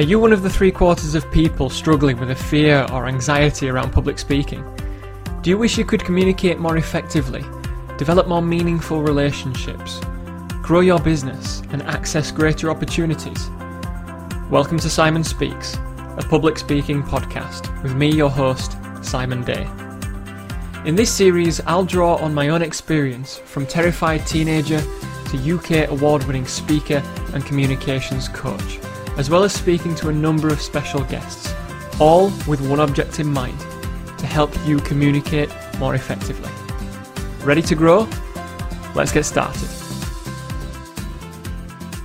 Are you one of the three quarters of people struggling with a fear or anxiety around public speaking? Do you wish you could communicate more effectively, develop more meaningful relationships, grow your business, and access greater opportunities? Welcome to Simon Speaks, a public speaking podcast with me, your host, Simon Day. In this series, I'll draw on my own experience from terrified teenager to UK award winning speaker and communications coach as well as speaking to a number of special guests, all with one object in mind to help you communicate more effectively. Ready to grow? Let's get started.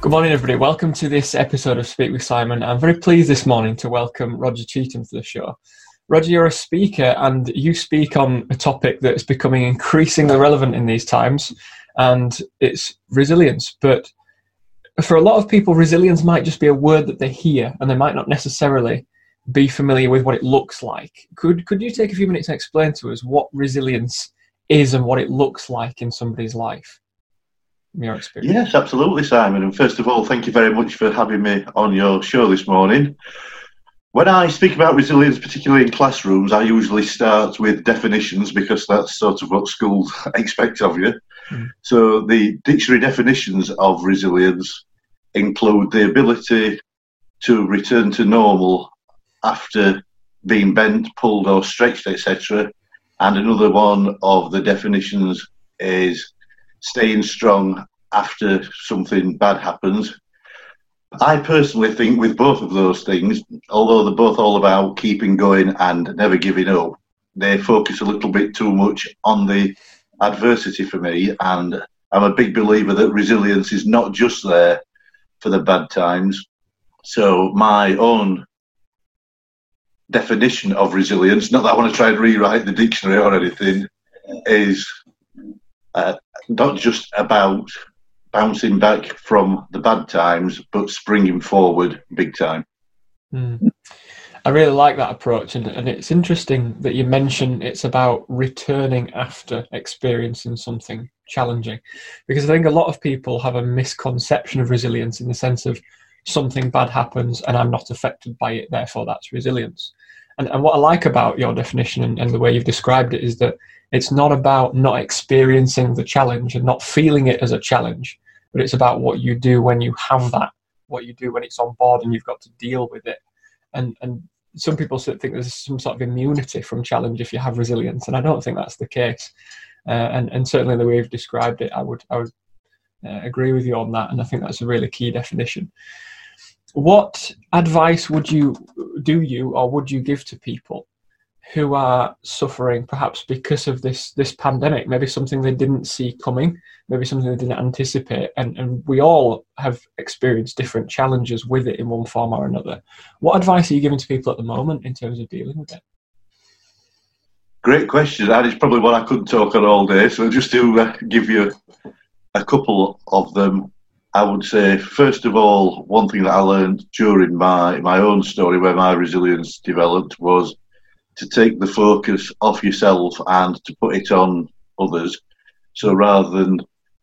Good morning, everybody. Welcome to this episode of Speak with Simon. I'm very pleased this morning to welcome Roger Cheetham to the show. Roger, you're a speaker and you speak on a topic that's becoming increasingly relevant in these times, and it's resilience. But for a lot of people, resilience might just be a word that they hear, and they might not necessarily be familiar with what it looks like. Could could you take a few minutes and explain to us what resilience is and what it looks like in somebody's life? your experience. Yes, absolutely, Simon. And first of all, thank you very much for having me on your show this morning. When I speak about resilience, particularly in classrooms, I usually start with definitions because that's sort of what schools expect of you. Mm. So the dictionary definitions of resilience include the ability to return to normal after being bent, pulled, or stretched, etc. And another one of the definitions is staying strong after something bad happens. I personally think with both of those things, although they're both all about keeping going and never giving up, they focus a little bit too much on the adversity for me. And I'm a big believer that resilience is not just there for the bad times. So my own definition of resilience, not that I want to try and rewrite the dictionary or anything, is uh, not just about bouncing back from the bad times, but springing forward big time. Mm. I really like that approach, and, and it's interesting that you mention it's about returning after experiencing something challenging, because I think a lot of people have a misconception of resilience in the sense of something bad happens and I'm not affected by it, therefore that's resilience. And, and what I like about your definition and, and the way you've described it is that it's not about not experiencing the challenge and not feeling it as a challenge, but it's about what you do when you have that, what you do when it's on board and you've got to deal with it. And, and some people think there's some sort of immunity from challenge if you have resilience, and I don't think that's the case. Uh, and and certainly the way you've described it, I would I would uh, agree with you on that, and I think that's a really key definition. What advice would you do you or would you give to people who are suffering perhaps because of this this pandemic. Maybe something they didn't see coming. Maybe something they didn't anticipate. And, and we all have experienced different challenges with it in one form or another. What advice are you giving to people at the moment in terms of dealing with it? Great question and it's probably what i couldn't talk on all day so just to uh, give you a couple of them. I would say first of all one thing that i learned during my my own story where my resilience developed was to take the focus off yourself and to put it on others. So rather than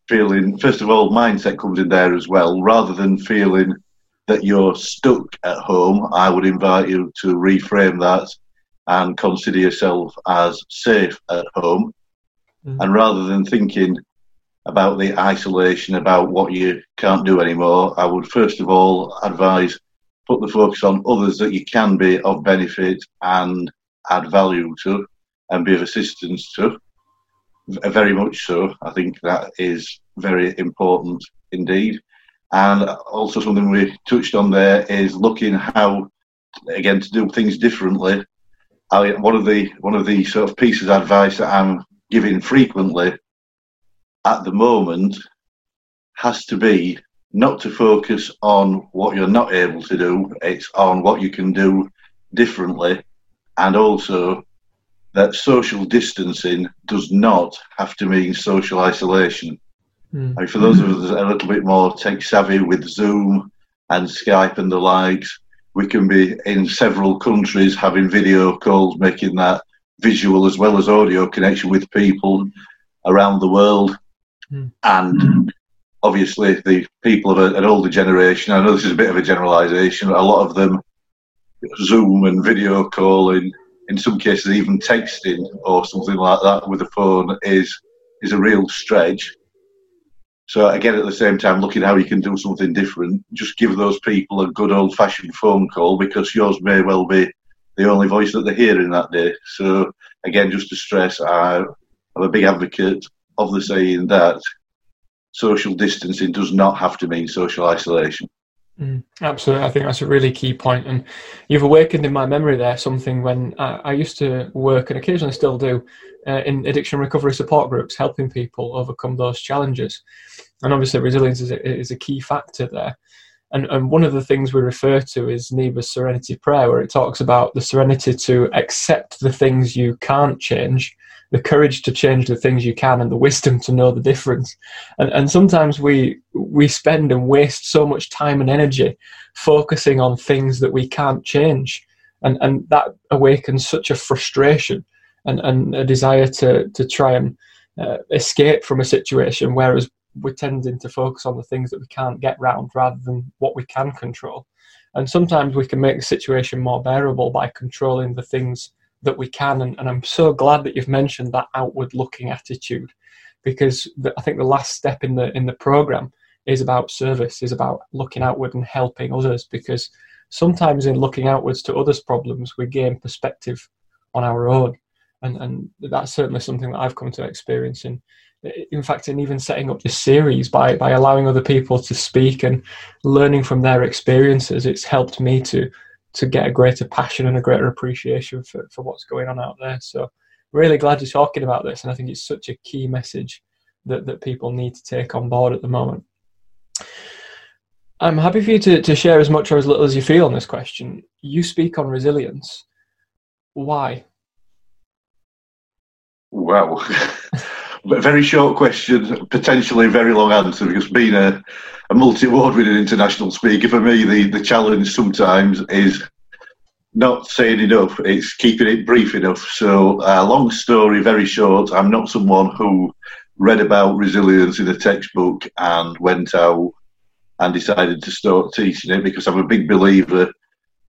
feeling, first of all, mindset comes in there as well. Rather than feeling that you're stuck at home, I would invite you to reframe that and consider yourself as safe at home. Mm-hmm. And rather than thinking about the isolation, about what you can't do anymore, I would first of all advise put the focus on others that you can be of benefit and add value to and be of assistance to. Very much so. I think that is very important indeed. And also something we touched on there is looking how, again, to do things differently. I, one of the one of the sort of pieces of advice that I'm giving frequently at the moment has to be not to focus on what you're not able to do. It's on what you can do differently and also that social distancing does not have to mean social isolation. Mm. I mean, for those of us a little bit more tech savvy with Zoom and Skype and the likes, we can be in several countries having video calls, making that visual as well as audio connection with people around the world. Mm. And obviously the people of a, an older generation. I know this is a bit of a generalisation, but a lot of them Zoom and video calling, in some cases even texting or something like that with a phone is is a real stretch. So again, at the same time, looking how you can do something different, just give those people a good old-fashioned phone call because yours may well be the only voice that they're hearing that day. So again, just to stress, I'm a big advocate of the saying that social distancing does not have to mean social isolation. Mm, absolutely, I think that's a really key point, and you've awakened in my memory there something when I, I used to work and occasionally still do uh, in addiction recovery support groups, helping people overcome those challenges. And obviously, resilience is a, is a key factor there. And, and one of the things we refer to is Niebuhr's Serenity Prayer, where it talks about the serenity to accept the things you can't change the courage to change the things you can and the wisdom to know the difference. And, and sometimes we we spend and waste so much time and energy focusing on things that we can't change. And, and that awakens such a frustration and, and a desire to, to try and uh, escape from a situation, whereas we're tending to focus on the things that we can't get round rather than what we can control. And sometimes we can make the situation more bearable by controlling the things that we can. And, and I'm so glad that you've mentioned that outward looking attitude because the, I think the last step in the in the program is about service, is about looking outward and helping others. Because sometimes in looking outwards to others' problems, we gain perspective on our own, and and that's certainly something that I've come to experience in. In fact, in even setting up this series by by allowing other people to speak and learning from their experiences, it's helped me to to get a greater passion and a greater appreciation for, for what's going on out there. So really glad you're talking about this and I think it's such a key message that, that people need to take on board at the moment. I'm happy for you to, to share as much or as little as you feel on this question. You speak on resilience. Why? Well, very short question, potentially very long answer because being a a multi-award winning international speaker, for me, the, the challenge sometimes is not saying enough, it's keeping it brief enough. So, uh, long story, very short, I'm not someone who read about resilience in a textbook and went out and decided to start teaching it because I'm a big believer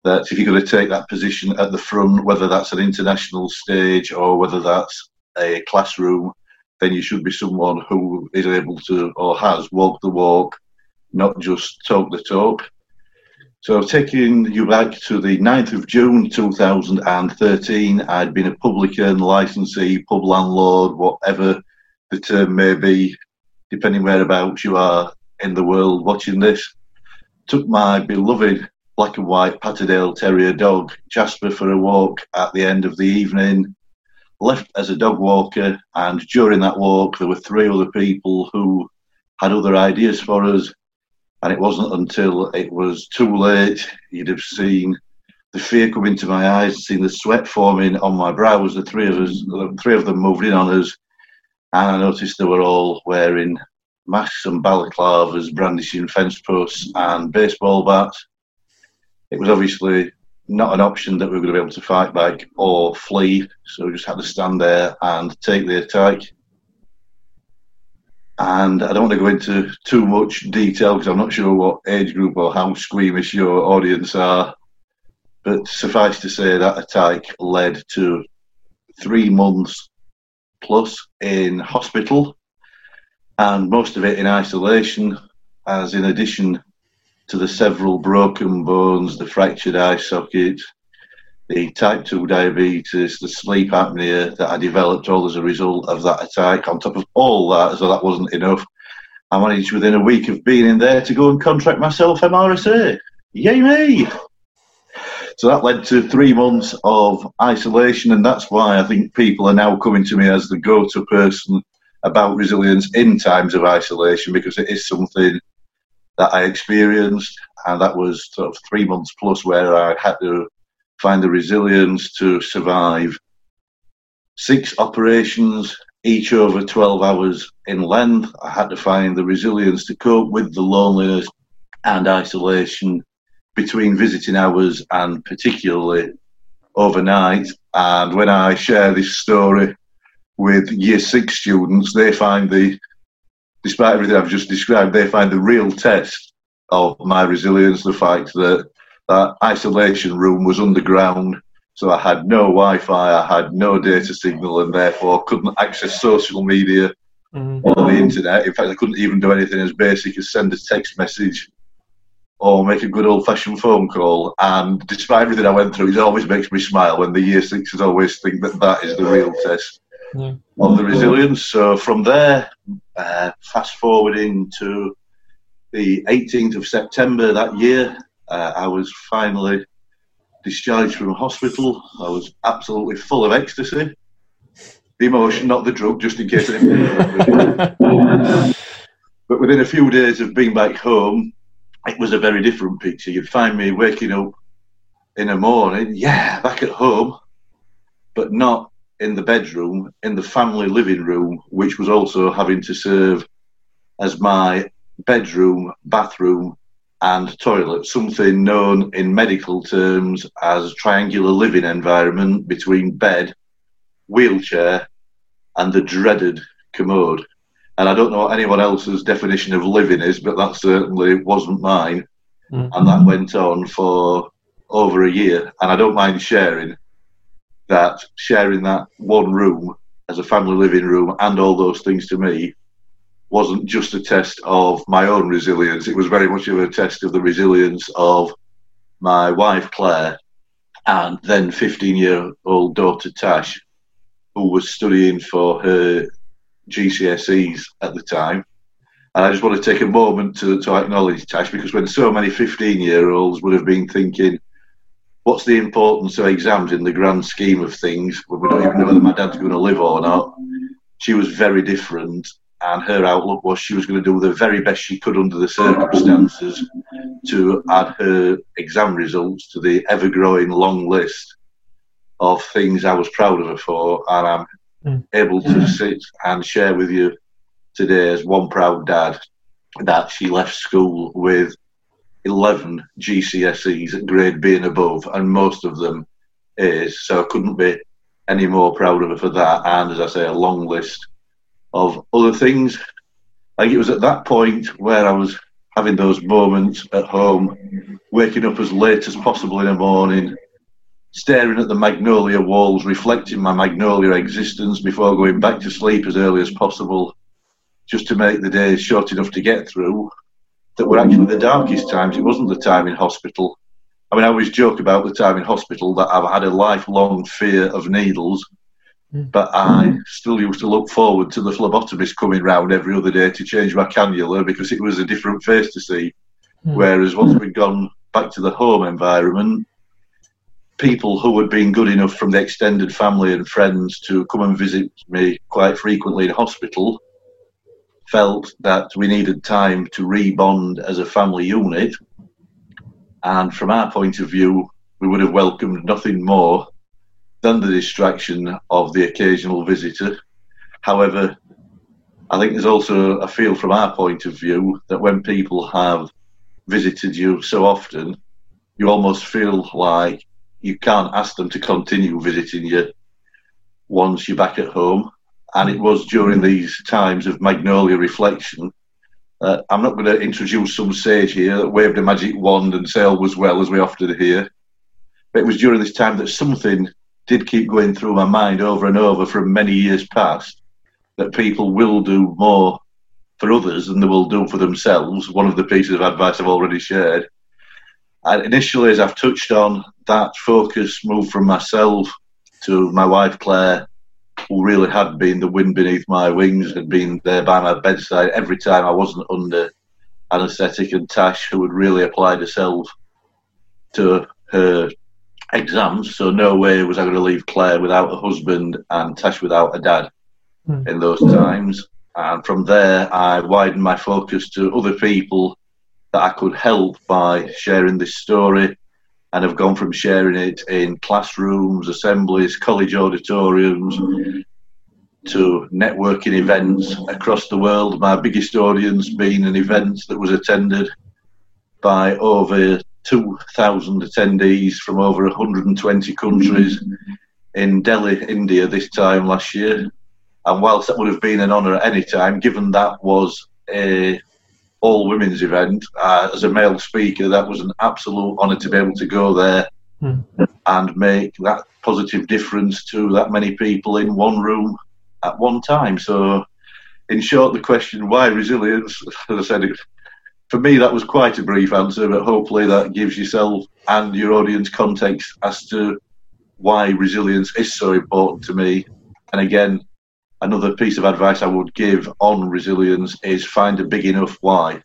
that if you're going to take that position at the front, whether that's an international stage or whether that's a classroom, then you should be someone who is able to or has walked the walk not just talk the talk. So, taking you back to the 9th of June 2013, I'd been a publican, licensee, pub landlord, whatever the term may be, depending whereabouts you are in the world watching this. Took my beloved black and white Patterdale Terrier dog, Jasper, for a walk at the end of the evening. Left as a dog walker, and during that walk, there were three other people who had other ideas for us and it wasn't until it was too late, you'd have seen the fear come into my eyes, seen the sweat forming on my brow as the three of us, three of them moved in on us. And I noticed they were all wearing masks and balaclavas, brandishing fence posts and baseball bats. It was obviously not an option that we were going to be able to fight back or flee, so we just had to stand there and take the attack. And I don't want to go into too much detail because I'm not sure what age group or how squeamish your audience are. But suffice to say, that attack led to three months plus in hospital, and most of it in isolation, as in addition to the several broken bones, the fractured eye socket, the type 2 diabetes, the sleep apnea that I developed all as a result of that attack. On top of all that, so that wasn't enough, I managed within a week of being in there to go and contract myself MRSA. Yay me! So that led to three months of isolation, and that's why I think people are now coming to me as the go to person about resilience in times of isolation because it is something that I experienced, and that was sort of three months plus where I had to find the resilience to survive six operations, each over 12 hours in length. I had to find the resilience to cope with the loneliness and isolation between visiting hours and particularly overnight. And when I share this story with year six students, they find the despite everything I've just described, they find the real test of my resilience the fact that that isolation room was underground. So I had no Wi-Fi, I had no data signal, and therefore couldn't access social media mm-hmm. or the internet. In fact, I couldn't even do anything as basic as send a text message or make a good old-fashioned phone call. And despite everything I went through, it always makes me smile when the year sixes always think that that is the real test yeah. of the resilience. So from there, uh, fast forwarding to the 18th of September that year, uh, I was finally discharged from hospital. I was absolutely full of ecstasy. The emotion, not the drug, just in case but within a few days of being back home, it was a very different picture. You'd find me waking up in the morning, yeah, back at home, but not in the bedroom, in the family living room, which was also having to serve as my bedroom, bathroom, and toilet, something known in medical terms as triangular living environment between bed, wheelchair, and the dreaded commode. And I don't know what anyone else's definition of living is, but that certainly wasn't mine. Mm. And that went on for over a year. And I don't mind sharing that sharing that one room as a family living room and all those things to me wasn't just a test of my own resilience. It was very much of a test of the resilience of my wife, Claire, and then 15 year old daughter, Tash, who was studying for her GCSEs at the time. And I just want to take a moment to, to acknowledge Tash because when so many 15 year olds would have been thinking, what's the importance of exams in the grand scheme of things when we don't even know whether my dad's going to live or not? She was very different and her outlook was she was going to do the very best she could under the circumstances to add her exam results to the ever growing long list of things I was proud of her for, and I'm mm. able to sit and share with you today as one proud dad that she left school with 11 GCSEs at grade B and above, and most of them A's. So I couldn't be any more proud of her for that. And as I say, a long list of other things. I think it was at that point where I was having those moments at home, waking up as late as possible in the morning, staring at the magnolia walls, reflecting my magnolia existence before going back to sleep as early as possible, just to make the days short enough to get through. That were actually the darkest times. It wasn't the time in hospital. I mean, I always joke about the time in hospital that I've had a lifelong fear of needles Mm. But I still used to look forward to the phlebotomist coming round every other day to change my cannula because it was a different face to see. Mm. Whereas once we'd gone back to the home environment, people who had been good enough from the extended family and friends to come and visit me quite frequently in hospital felt that we needed time to rebond as a family unit. And from our point of view, we would have welcomed nothing more than the distraction of the occasional visitor. However, I think there's also a feel from our point of view that when people have visited you so often, you almost feel like you can't ask them to continue visiting you once you're back at home. And it was during these times of magnolia reflection. Uh, I'm not going to introduce some sage here that waved a magic wand and say all was well, as we often hear. But it was during this time that something did keep going through my mind over and over from many years past that people will do more for others than they will do for themselves. One of the pieces of advice I've already shared. And initially, as I've touched on, that focus moved from myself to my wife Claire, who really had been the wind beneath my wings, had been there by my bedside every time I wasn't under anaesthetic, and Tash, who had really applied herself to her exams, so no way was I going to leave Claire without a husband and Tash without a dad mm. in those times. And from there, I widened my focus to other people that I could help by sharing this story and have gone from sharing it in classrooms, assemblies, college auditoriums to networking events across the world. My biggest audience being an event that was attended by over 2,000 attendees from over 120 countries in Delhi, India, this time last year. And whilst that would have been an honour at any time, given that was a all women's event. Uh, as a male speaker, that was an absolute honour to be able to go there hmm. and make that positive difference to that many people in one room at one time. So, in short, the question why resilience, as I said, for me that was quite a brief answer, but hopefully that gives yourself and your audience context as to why resilience is so important to me. And again, another piece of advice I would give on resilience is find a big enough why.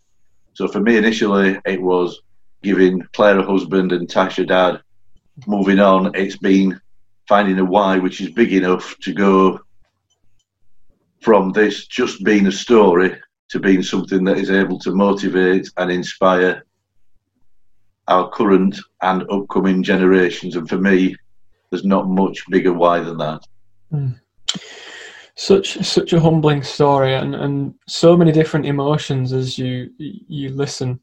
So for me, initially, it was giving Claire a husband and Tash a dad. Moving on, it's been finding a why which is big enough to go from this just being a story to being something that is able to motivate and inspire our current and upcoming generations. And for me, there's not much bigger why than that. Mm such such a humbling story and, and so many different emotions as you you listen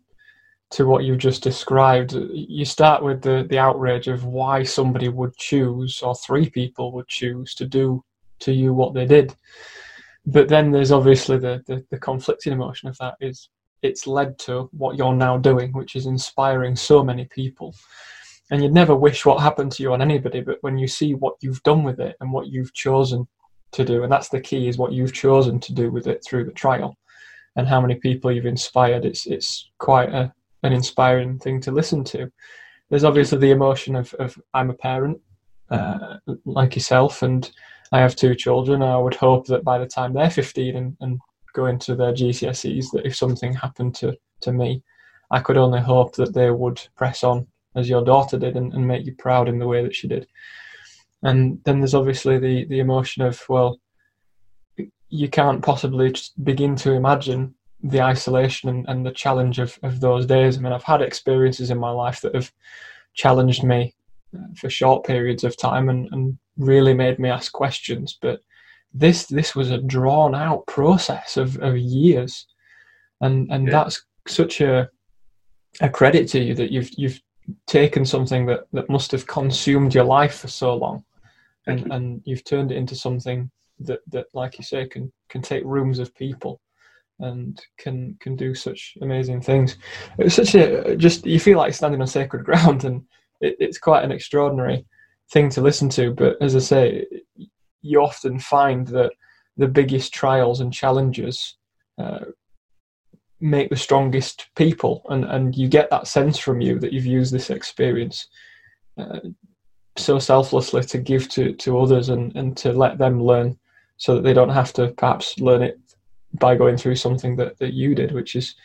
to what you've just described. You start with the, the outrage of why somebody would choose, or three people would choose, to do to you what they did. But then there's obviously the, the, the conflicting emotion of that is it's led to what you're now doing, which is inspiring so many people. And you'd never wish what happened to you on anybody, but when you see what you've done with it and what you've chosen to do, and that's the key is what you've chosen to do with it through the trial, and how many people you've inspired. It's it's quite a, an inspiring thing to listen to. There's obviously the emotion of, of I'm a parent, uh, like yourself, and I have two children. I would hope that by the time they're 15 and, and go into their GCSEs, that if something happened to, to me, I could only hope that they would press on as your daughter did and, and make you proud in the way that she did. And then there's obviously the, the emotion of, well, you can't possibly begin to imagine the isolation and, and the challenge of, of those days. I mean, I've had experiences in my life that have challenged me uh, for short periods of time and, and really made me ask questions. But this this was a drawn out process of, of years, and and yeah. that's such a a credit to you that you've you've taken something that, that must have consumed your life for so long and and you've turned it into something that that like you say can can take rooms of people and can can do such amazing things. It's such a just you feel like standing on sacred ground and it, it's quite an extraordinary thing to listen to. But as i say you often find that the biggest trials and challenges uh, make the strongest people. And and you get that sense from you that you've used this experience uh, so selflessly to give to, to others and, and to let them learn so that they don't have to perhaps learn it by going through something that, that you did, which is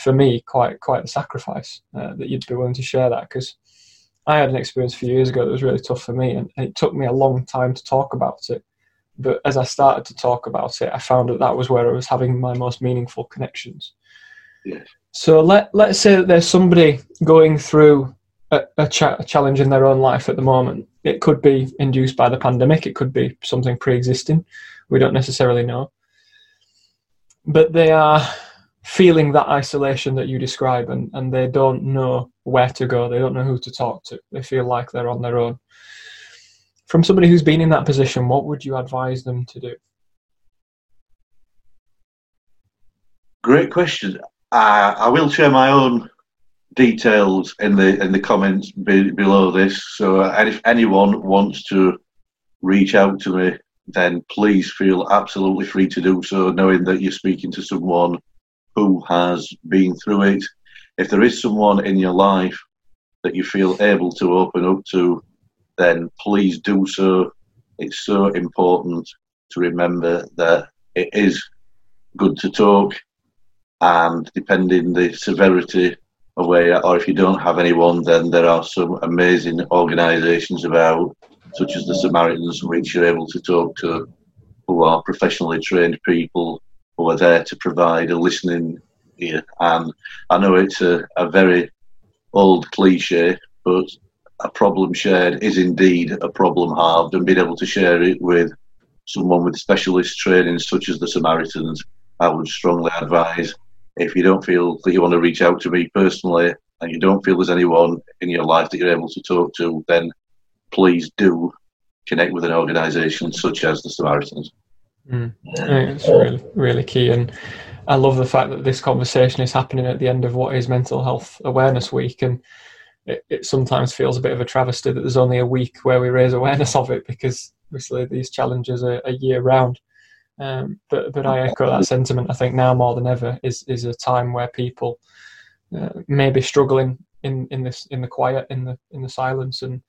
for me quite quite a sacrifice uh, that you'd be willing to share that because I had an experience a few years ago that was really tough for me and, and it took me a long time to talk about it. But as I started to talk about it, I found that that was where I was having my most meaningful connections. Yes. So let let's say that there's somebody going through a, a, cha- a, challenge in their own life at the moment. It could be induced by the pandemic, it could be something pre existing. We don't necessarily know. But they are feeling that isolation that you describe and, and they don't know where to go, they don't know who to talk to, they feel like they're on their own. From somebody who's been in that position, what would you advise them to do? Great question. I will share my own details in the in the comments be, below this. So, uh, if anyone wants to reach out to me, then please feel absolutely free to do so, knowing that you're speaking to someone who has been through it. If there is someone in your life that you feel able to open up to, then please do so. It's so important to remember that it is good to talk, and depending the severity away, or if you don't have anyone, then there are some amazing organisations about, such as the Samaritans, which you're able to talk to, who are professionally trained people who are there to provide a listening ear. And I know it's a, a very old cliche, but a problem shared is indeed a problem halved, and being able to share it with someone with specialist training, such as the Samaritans, I would strongly advise if you don't feel that you want to reach out to me personally and you don't feel there's anyone in your life that you're able to talk to, then please do connect with an organisation such as the Samaritans. Mm. it's really, really key. And I love the fact that this conversation is happening at the end of what is Mental Health Awareness Week, and it, it sometimes feels a bit of a travesty that there's only a week where we raise awareness of it because obviously these challenges are, are year round. Um, but but I echo that sentiment. I think now more than ever is is a time where people uh, may be struggling in in this in the quiet in the in the silence and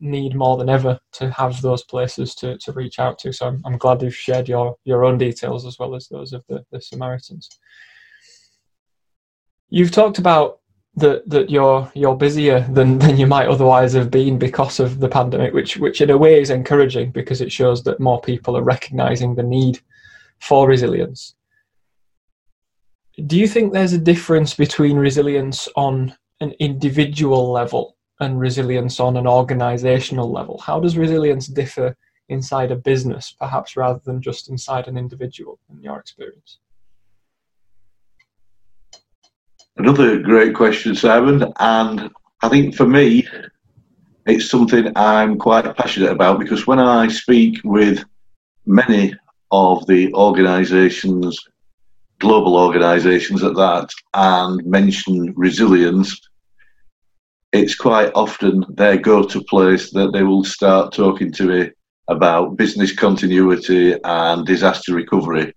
need more than ever to have those places to, to reach out to. So I'm, I'm glad you've shared your, your own details as well as those of the, the Samaritans. You've talked about that that you're you're busier than, than you might otherwise have been because of the pandemic, which which in a way is encouraging because it shows that more people are recognizing the need for resilience. Do you think there's a difference between resilience on an individual level and resilience on an organizational level? How does resilience differ inside a business, perhaps rather than just inside an individual, in your experience? Another great question, Simon. And I think for me, it's something I'm quite passionate about because when I speak with many of the organisations, global organisations at that, and mention resilience, it's quite often their go-to place that they will start talking to me about business continuity and disaster recovery,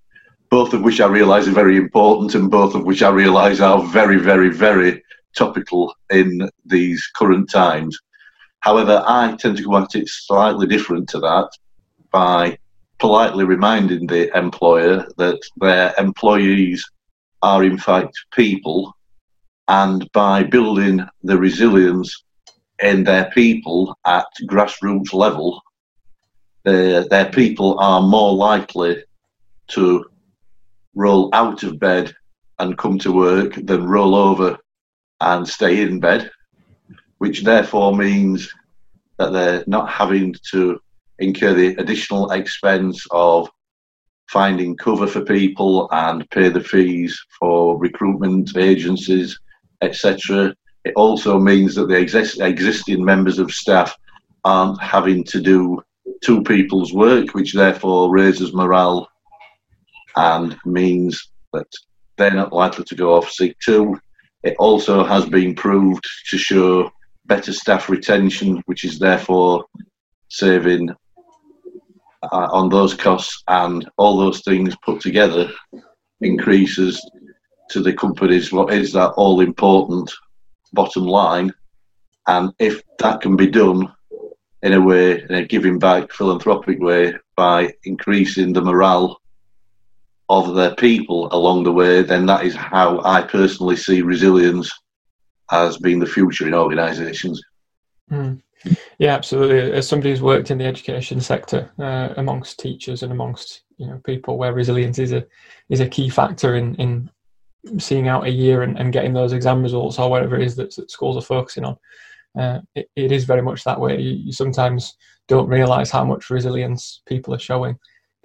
both of which I realise are very important and both of which I realise are very, very, very topical in these current times. However, I tend to go at it slightly different to that by politely reminding the employer that their employees are in fact people and by building the resilience in their people at grassroots level, uh, their people are more likely to roll out of bed and come to work than roll over and stay in bed, which therefore means that they're not having to incur the additional expense of finding cover for people and pay the fees for recruitment agencies etc. It also means that the exist- existing members of staff aren't having to do two people's work, which therefore raises morale and means that they're not likely to go off sick too. It also has been proved to show better staff retention, which is therefore saving uh, on those costs, and all those things put together increases to the companies what is that all important bottom line. And if that can be done in a way, in a giving back philanthropic way, by increasing the morale of their people along the way, then that is how I personally see resilience as being the future in organisations. Mm. Yeah, absolutely. As somebody who's worked in the education sector, uh, amongst teachers and amongst you know people, where resilience is a is a key factor in in seeing out a year and, and getting those exam results or whatever it is that, that schools are focusing on. Uh, it, it is very much that way. You, you sometimes don't realise how much resilience people are showing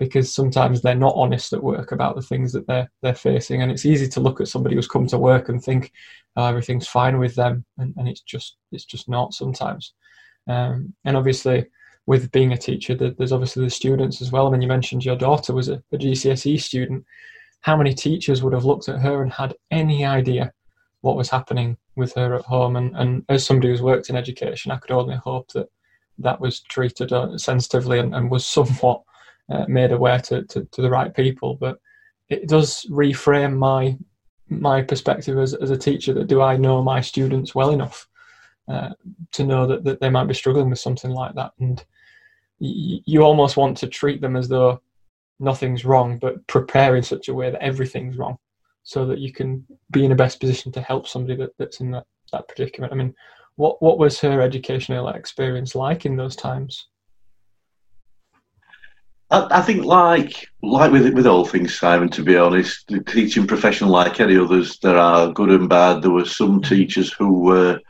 because sometimes they're not honest at work about the things that they're they're facing, and it's easy to look at somebody who's come to work and think oh, everything's fine with them, and, and it's just it's just not sometimes. Um, and obviously, with being a teacher, there's obviously the students as well. I mean, you mentioned your daughter was a, a GCSE student how many teachers would have looked at her and had any idea what was happening with her at home? And, and as somebody who's worked in education, I could only hope that that was treated uh, sensitively and, and was somewhat uh, made aware to, to, to, the right people. But it does reframe my my perspective as, as a teacher that do I know my students well enough uh, to know that, that they might be struggling with something like that. And y- you almost want to treat them as though nothing's wrong, but prepare in such a way that everything's wrong so that you can be in the best position to help somebody that, that's in that, that predicament. I mean, what, what was her educational experience like in those times? I, think, like like with with all things, Simon. To be honest, the teaching profession, like any others, there are good and bad. There were some teachers who were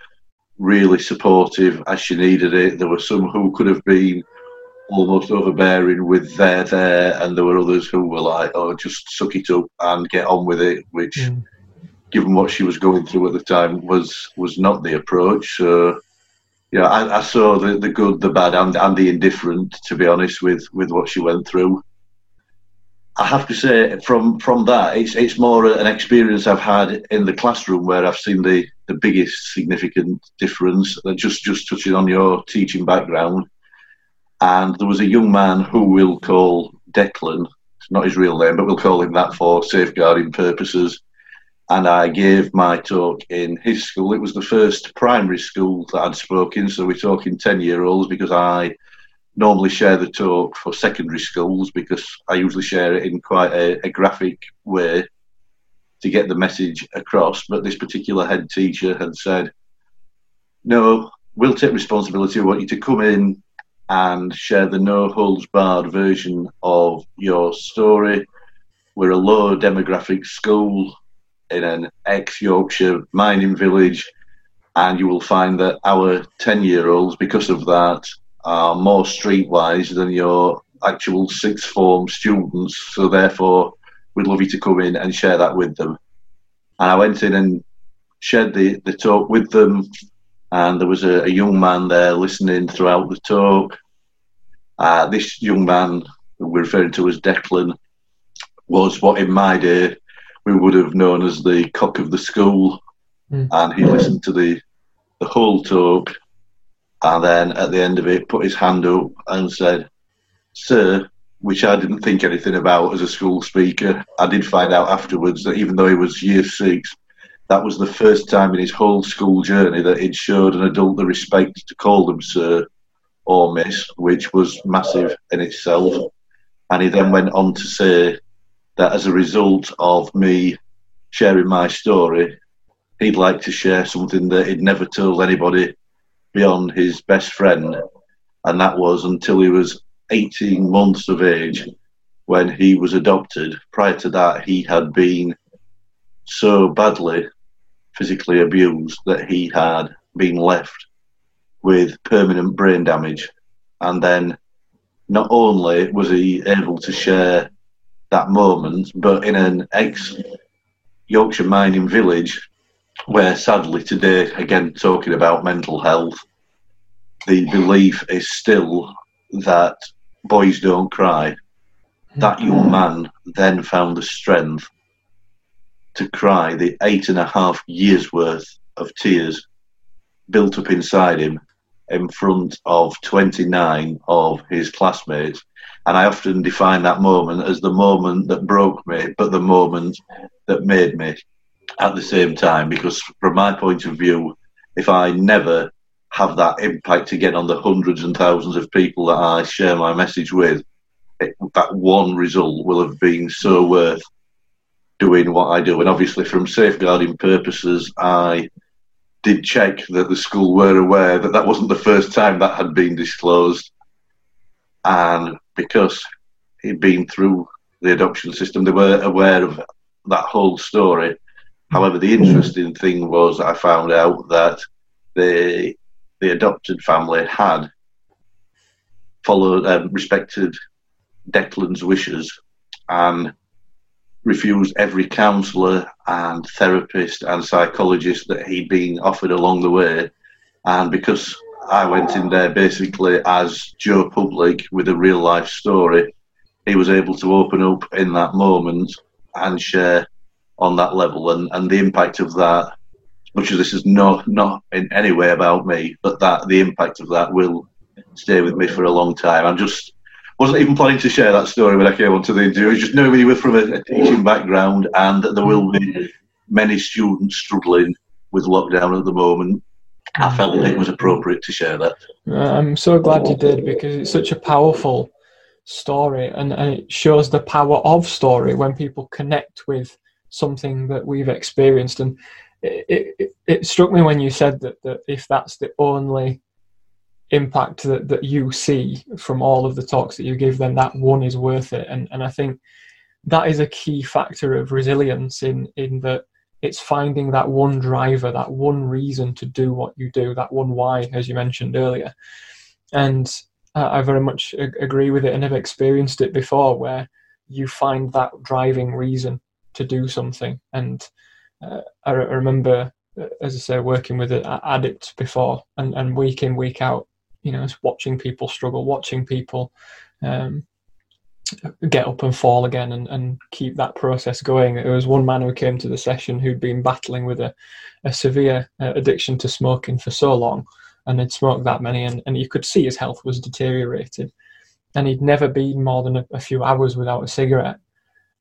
really supportive as she needed it. There were some who could have been almost overbearing with their there, and there were others who were like, "Oh, just suck it up and get on with it," which, mm. given what she was going through at the time, was was not the approach. So, yeah, I, I saw the, the good, the bad, and, and the indifferent. To be honest, with with what she went through. I have to say, from from that, it's it's more an experience I've had in the classroom where I've seen the, the biggest significant difference. Just just touching on your teaching background, and there was a young man who we'll call Declan. It's not his real name, but we'll call him that for safeguarding purposes. And I gave my talk in his school. It was the first primary school that I'd spoken, so we're talking ten year olds because I normally share the talk for secondary schools because I usually share it in quite a, a, graphic way to get the message across. But this particular head teacher had said, No, we'll take responsibility. I want you to come in and share the no holds barred version of your story. We're a low demographic school in an ex Yorkshire mining village, and you will find that our 10 year olds, because of that, are more streetwise than your actual sixth form students. So therefore, we'd love you to come in and share that with them. And I went in and shared the, the talk with them, and there was a, a young man there listening throughout the talk. Uh, this young man, we're referring to as Declan, was what in my day we would have known as the cock of the school, mm. and he listened to the the whole talk and then at the end of it put his hand up and said, Sir, which I didn't think anything about as a school speaker. I did find out afterwards that even though he was year six, that was the first time in his whole school journey that he'd showed an adult the respect to call them sir or miss, which was massive in itself. And he then went on to say that as a result of me sharing my story, he'd like to share something that he'd never told anybody beyond his best friend, and that was until he was 18 months of age when he was adopted. Prior to that, he had been so badly physically abused that he had been left with permanent brain damage. And then not only was he able to share that moment, but in an ex Yorkshire mining village where sadly today, again talking about mental health, the belief is still that boys don't cry. That young man then found the strength to cry the eight and a half years worth of tears built up inside him in front of 29 of his classmates. And I often define that moment as the moment that broke me, but the moment that made me at the same time. Because from my point of view, if I never have that impact again on the hundreds and thousands of people that I share my message with, it, that one result will have been so worth doing what I do. And obviously, from safeguarding purposes, I did check that the school were aware that that wasn't the first time that had been disclosed. And because he'd been through the adoption system, they were aware of that whole story. However, the interesting thing was I found out that the the adopted family had followed, um, respected Declan's wishes and refused every counsellor and therapist and psychologist that he'd been offered along the way. And because I went in there basically as Joe Public with a real life story, he was able to open up in that moment and share on that level. And, and the impact of that, much as this is not, not in any way about me, but that the impact of that will stay with me for a long time. I'm just wasn't even planning to share that story when I came onto the interview. I just knew we were from a, a teaching background and there will be many students struggling with lockdown at the moment. I felt it was appropriate to share that. Uh, I'm so glad you did because it's such a powerful story and, and it shows the power of story when people connect with something that we've experienced. And it, it, it struck me when you said that, that if that's the only impact that, that you see from all of the talks that you give, then that one is worth it. And and I think that is a key factor of resilience in in that it's finding that one driver, that one reason to do what you do, that one why, as you mentioned earlier. And I very much agree with it and have experienced it before where you find that driving reason to do something. And uh, I, I, remember, uh, as I say, working with addicts before and, and week in, week out, you know, watching people struggle, watching people um, get up and fall again and, and keep that process going. There was one man who came to the session who'd been battling with a, a severe uh, addiction to smoking for so long and had smoked that many, and, and you could see his health was deteriorated. And he'd never been more than a, a few hours without a cigarette.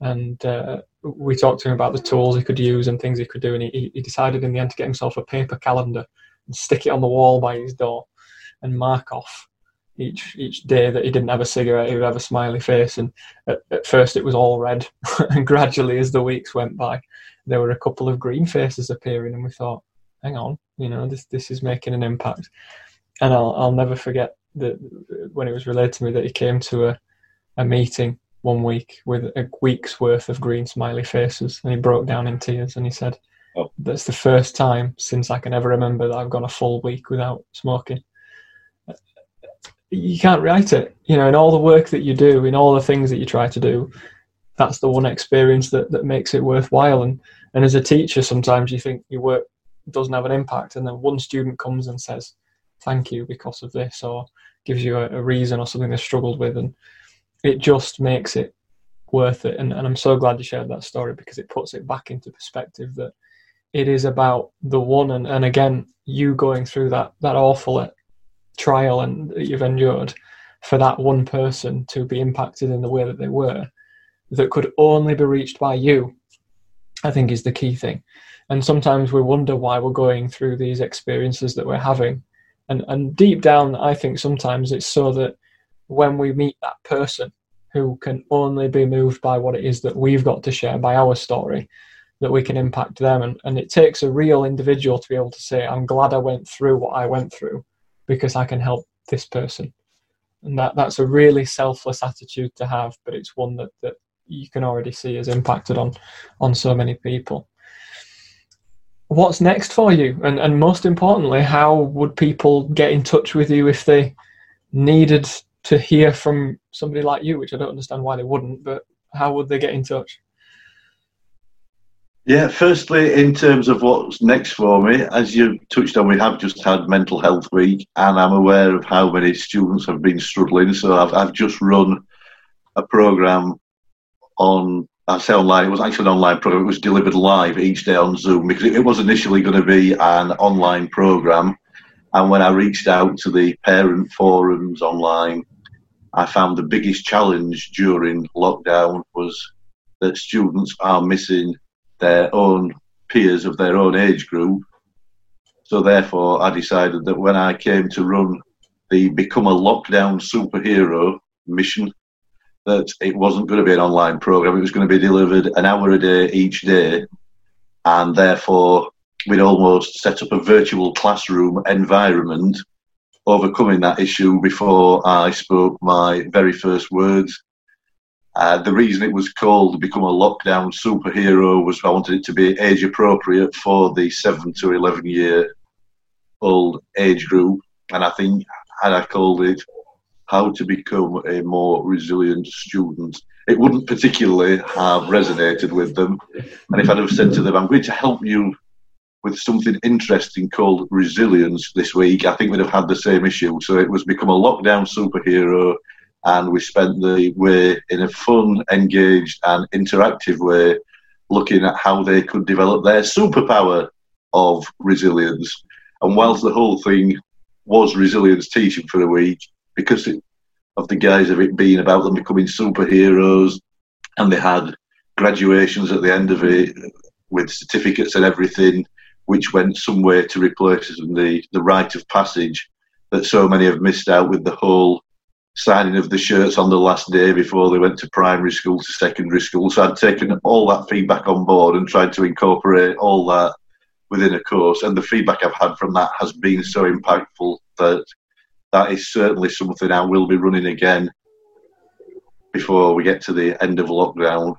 And uh, we talked to him about the tools he could use and things he could do, and he, he decided in the end to get himself a paper calendar and stick it on the wall by his door and mark off each each day that he didn't have a cigarette, he would have a smiley face. And at, at first it was all red, and gradually as the weeks went by, there were a couple of green faces appearing, and we thought, hang on, you know, this this is making an impact. And I'll I'll never forget that when it was relayed to me that he came to a a meeting one week with a week's worth of green smiley faces, and he broke down in tears, and he said. Oh. That's the first time since I can ever remember that I've gone a full week without smoking you can't write it. You know, in all the work that you do, in all the things that you try to do, that's the one experience that, that makes it worthwhile. And and as a teacher, sometimes you think your work doesn't have an impact, and then one student comes and says, "Thank you because of this," or gives you a, a reason or something they struggled with, and it just makes it worth it. And, and I'm so glad you shared that story because it puts it back into perspective that it is about the one and, and again you going through that that awful trial and that you've endured for that one person to be impacted in the way that they were that could only be reached by you i think is the key thing. And sometimes we wonder why we're going through these experiences that we're having. And and deep down i think sometimes it's so that when we meet that person who can only be moved by what it is that we've got to share by our story that we can impact them. And, and it takes a real individual to be able to say i'm glad i went through what i went through because I can help this person. And that, that's a really selfless attitude to have, but it's one that, that you can already see has impacted on, on so many people. What's next for you? And, and most importantly, how would people get in touch with you if they needed to hear from somebody like you, which I don't understand why they wouldn't, but how would they get in touch? Yeah, firstly, in terms of what's next for me, as you touched on, we have just had Mental Health Week, and I'm aware of how many students have been struggling. So I've, I've just run a program on, I say online, it was actually an online program, it was delivered live each day on Zoom because it, it was initially going to be an online program. And when I reached out to the parent forums online, I found the biggest challenge during lockdown was that students are missing their own peers of their own age group. So therefore, I decided that when I came to run the Become a Lockdown Superhero mission, that it wasn't going to be an online program. It was going to be delivered an hour a day each day, and therefore we'd almost set up a virtual classroom environment, overcoming that issue before I spoke my very first words. Uh, the reason it was called Become a Lockdown Superhero was I wanted it to be age appropriate for the 7 to 11 year old age group. And I think, had I called it How to Become a More Resilient Student, it wouldn't particularly have resonated with them. And if I'd have said to them, I'm going to help you with something interesting called resilience this week, I think we'd have had the same issue. So it was Become a Lockdown Superhero and we spent the way in a fun, engaged, and interactive way looking at how they could develop their superpower of resilience. And whilst the whole thing was resilience teaching for a week, because it, of the guise of it being about them becoming superheroes, and they had graduations at the end of it with certificates and everything, which went some way to replace the, the rite of passage that so many have missed out with the whole signing of the shirts on the last day before they went to primary school to secondary school. So I'd taken all that feedback on board and tried to incorporate all that within a course. And the feedback I've had from that has been so impactful that that is certainly something I will be running again before we get to the end of lockdown,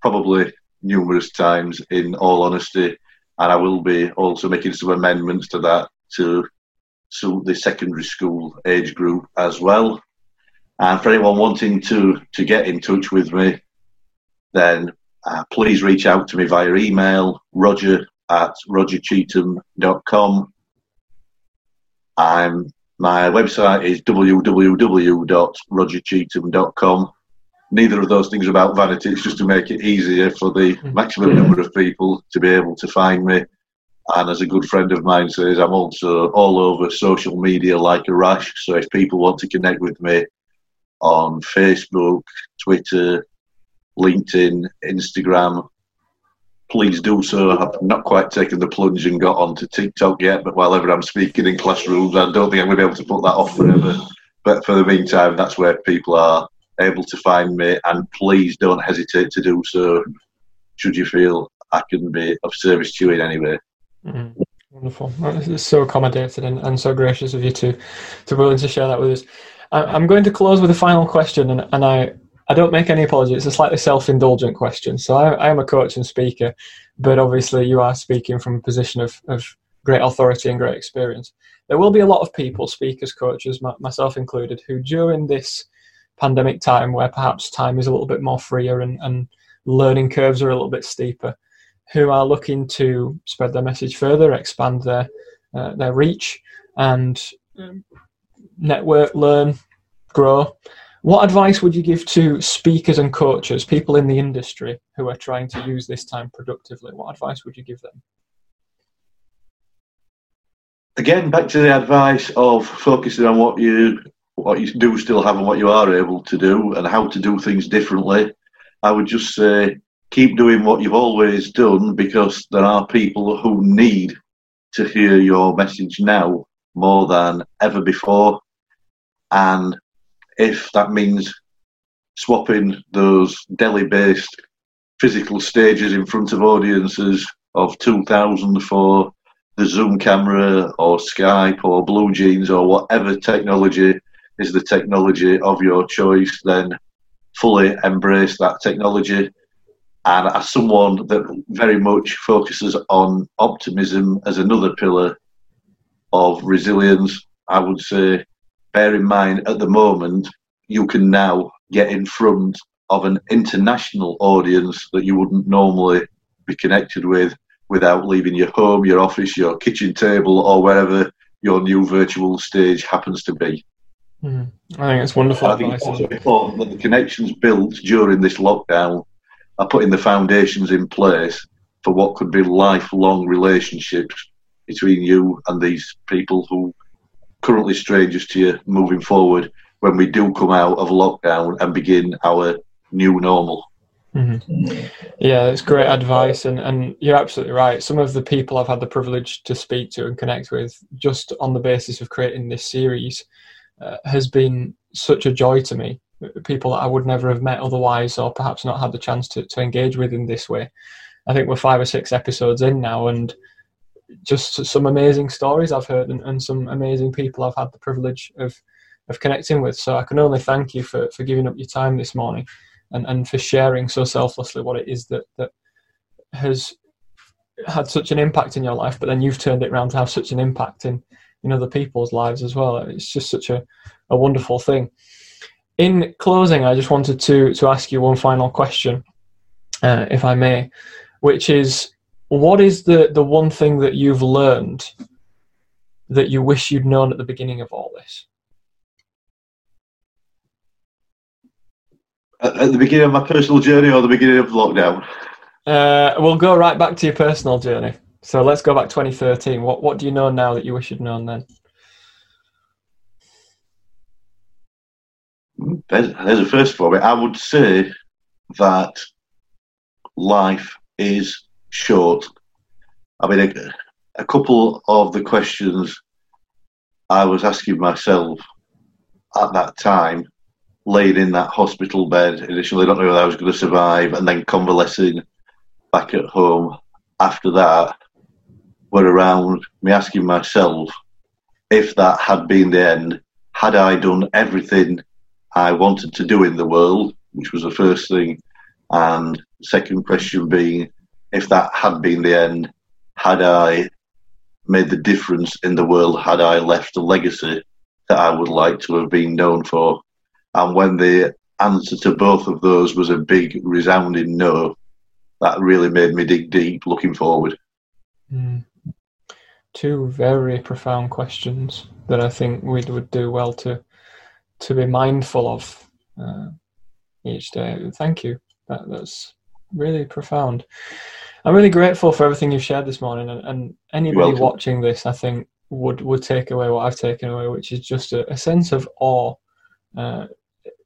probably numerous times in all honesty. And I will be also making some amendments to that to suit the secondary school age group as well. And for anyone wanting to, to get in touch with me, then uh, please reach out to me via email, roger at rogercheetham.com. I'm, my website is www.rogercheetham.com. neither of those things about vanity. It's just to make it easier for the Mm. maximum number of people to be able to find me. And as a good friend of mine says, I'm also all over social media like a rash. So if people want to connect with me on Facebook, Twitter, LinkedIn, Instagram, please do so. I've not quite taken the plunge and got onto TikTok yet, but while ever I'm speaking in classrooms, I don't think I'm going to be able to put that off forever. But for the meantime, that's where people are able to find me, and please don't hesitate to do so. Should you feel I can be of service to you in any way? Mhm. Wonderful. This so accommodated and, and so gracious of you to to willing to share that with us. I'm going to close with a final question, and, and I, I don't make any apology. It's a slightly self indulgent question. So I, I am a coach and speaker, but obviously you are speaking from a position of, of great authority and great experience. There will be a lot of people, speakers, coaches, my, myself included, who during this pandemic time, where perhaps time is a little bit more freer and, and learning curves are a little bit steeper, who are looking to spread their message further, expand their uh, their reach, and um, network, learn, grow. What advice would you give to speakers and coaches, people in the industry who are trying to use this time productively? What advice would you give them? Again, back to the advice of focusing on what you what you do still have and what you are able to do, and how to do things differently. I would just say keep doing what you've always done because there are people who need to hear your message now more than ever before. And if that means swapping those Delhi based physical stages in front of audiences of 2000 for the Zoom camera or Skype or Blue Jeans or whatever technology is the technology of your choice, then fully embrace that technology. And as someone that very much focuses on optimism as another pillar of resilience, I would say bear in mind at the moment you can now get in front of an international audience that you wouldn't normally be connected with without leaving your home, your office, your kitchen table, or wherever your new virtual stage happens to be. Mm. I think it's wonderful I think it's also important that the connections built during this lockdown are putting the foundations in place for what could be lifelong relationships between you and these people who currently strangers to you moving forward when we do come out of lockdown and begin our new normal. Mhm. Yeah, it's great advice, and, and you're absolutely right. Some of the people I've had the privilege to speak to and connect with, just on the basis of creating this series, uh, has been such a joy to me. People that I would never have met otherwise, or perhaps not had the chance to, to engage with in this way. I think we're five or six episodes in now, and just some amazing stories I've heard, and, and some amazing people I've had the privilege of of connecting with. So I can only thank you for, for giving up your time this morning and, and for sharing so selflessly what it is that, that has had such an impact in your life, but then you've turned it around to have such an impact in, in other people's lives as well. It's just such a, a wonderful thing. In closing, I just wanted to, to ask you one final question, uh, if I may, which is what is the, the one thing that you've learned that you wish you'd known at the beginning of all this? At, at the beginning of my personal journey or the beginning of lockdown? Uh, we'll go right back to your personal journey. So let's go back 2013. What what do you know now that you wish you'd known then? There's, there's a first for me. I would say that life is short. I mean, a, a couple of the questions I was asking myself at that time, laying in that hospital bed, initially not knowing whether I was going to survive, and then convalescing back at home after that, were around me asking myself if that had been the end, had I done everything I wanted to do in the world, which was the first thing, and second question being if that had been the end, had I made the difference in the world, had I left a legacy that I would like to have been known for? And when the answer to both of those was a big resounding no, that really made me dig deep looking forward. Mm. Two very profound questions that I think we would do well to to be mindful of. Uh, each day. Thank you. That, that's really profound. I'm really grateful for everything you've shared this morning, and, and anybody watching this, I think, would would take away what I've taken away, which is just a, a sense of awe. Uh,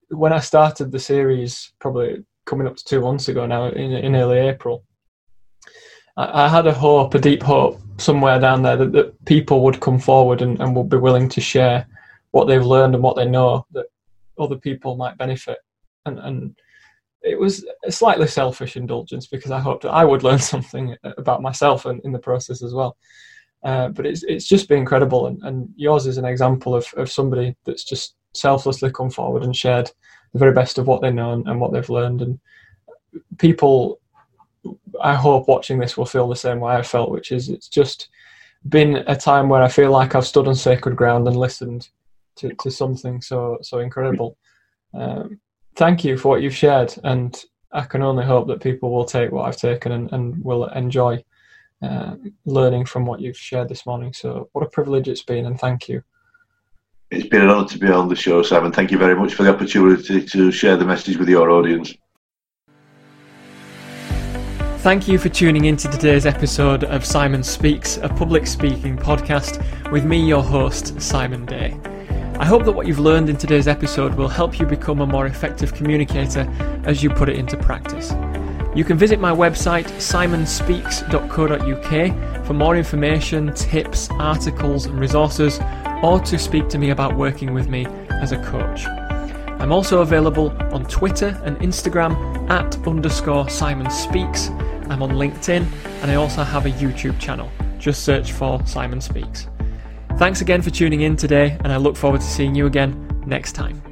when I started the series, probably coming up to two months ago now, in, in early April, I, I, had a hope, a deep hope, somewhere down there that, that people would come forward and, and would be willing to share what they've learned and what they know that other people might benefit. And, and it was a slightly selfish indulgence because I hoped that I would learn something about myself and in the process as well. Uh, but it's it's just been incredible, and, and yours is an example of, of somebody that's just selflessly come forward and shared the very best of what they know and, and what they've learned. And people, I hope, watching this will feel the same way I felt, which is it's just been a time where I feel like I've stood on sacred ground and listened to, to something so so incredible. Um, thank you for what you've shared, and I can only hope that people will take what I've taken and, and will enjoy uh, learning from what you've shared this morning. So, what a privilege it's been, and thank you. It's been an honour to be on the show, Simon. Thank you very much for the opportunity to share the message with your audience. Thank you for tuning in to today's episode of Simon Speaks, a public speaking podcast with me, your host, Simon Day. I hope that what you've learned in today's episode will help you become a more effective communicator as you put it into practice. You can visit my website simonspeaks.co.uk for more information, tips, articles, and resources, or to speak to me about working with me as a coach. I'm also available on Twitter and Instagram at underscore Simon Speaks. I'm on LinkedIn and I also have a YouTube channel. Just search for Simon Speaks. Thanks again for tuning in today, and I look forward to seeing you again next time.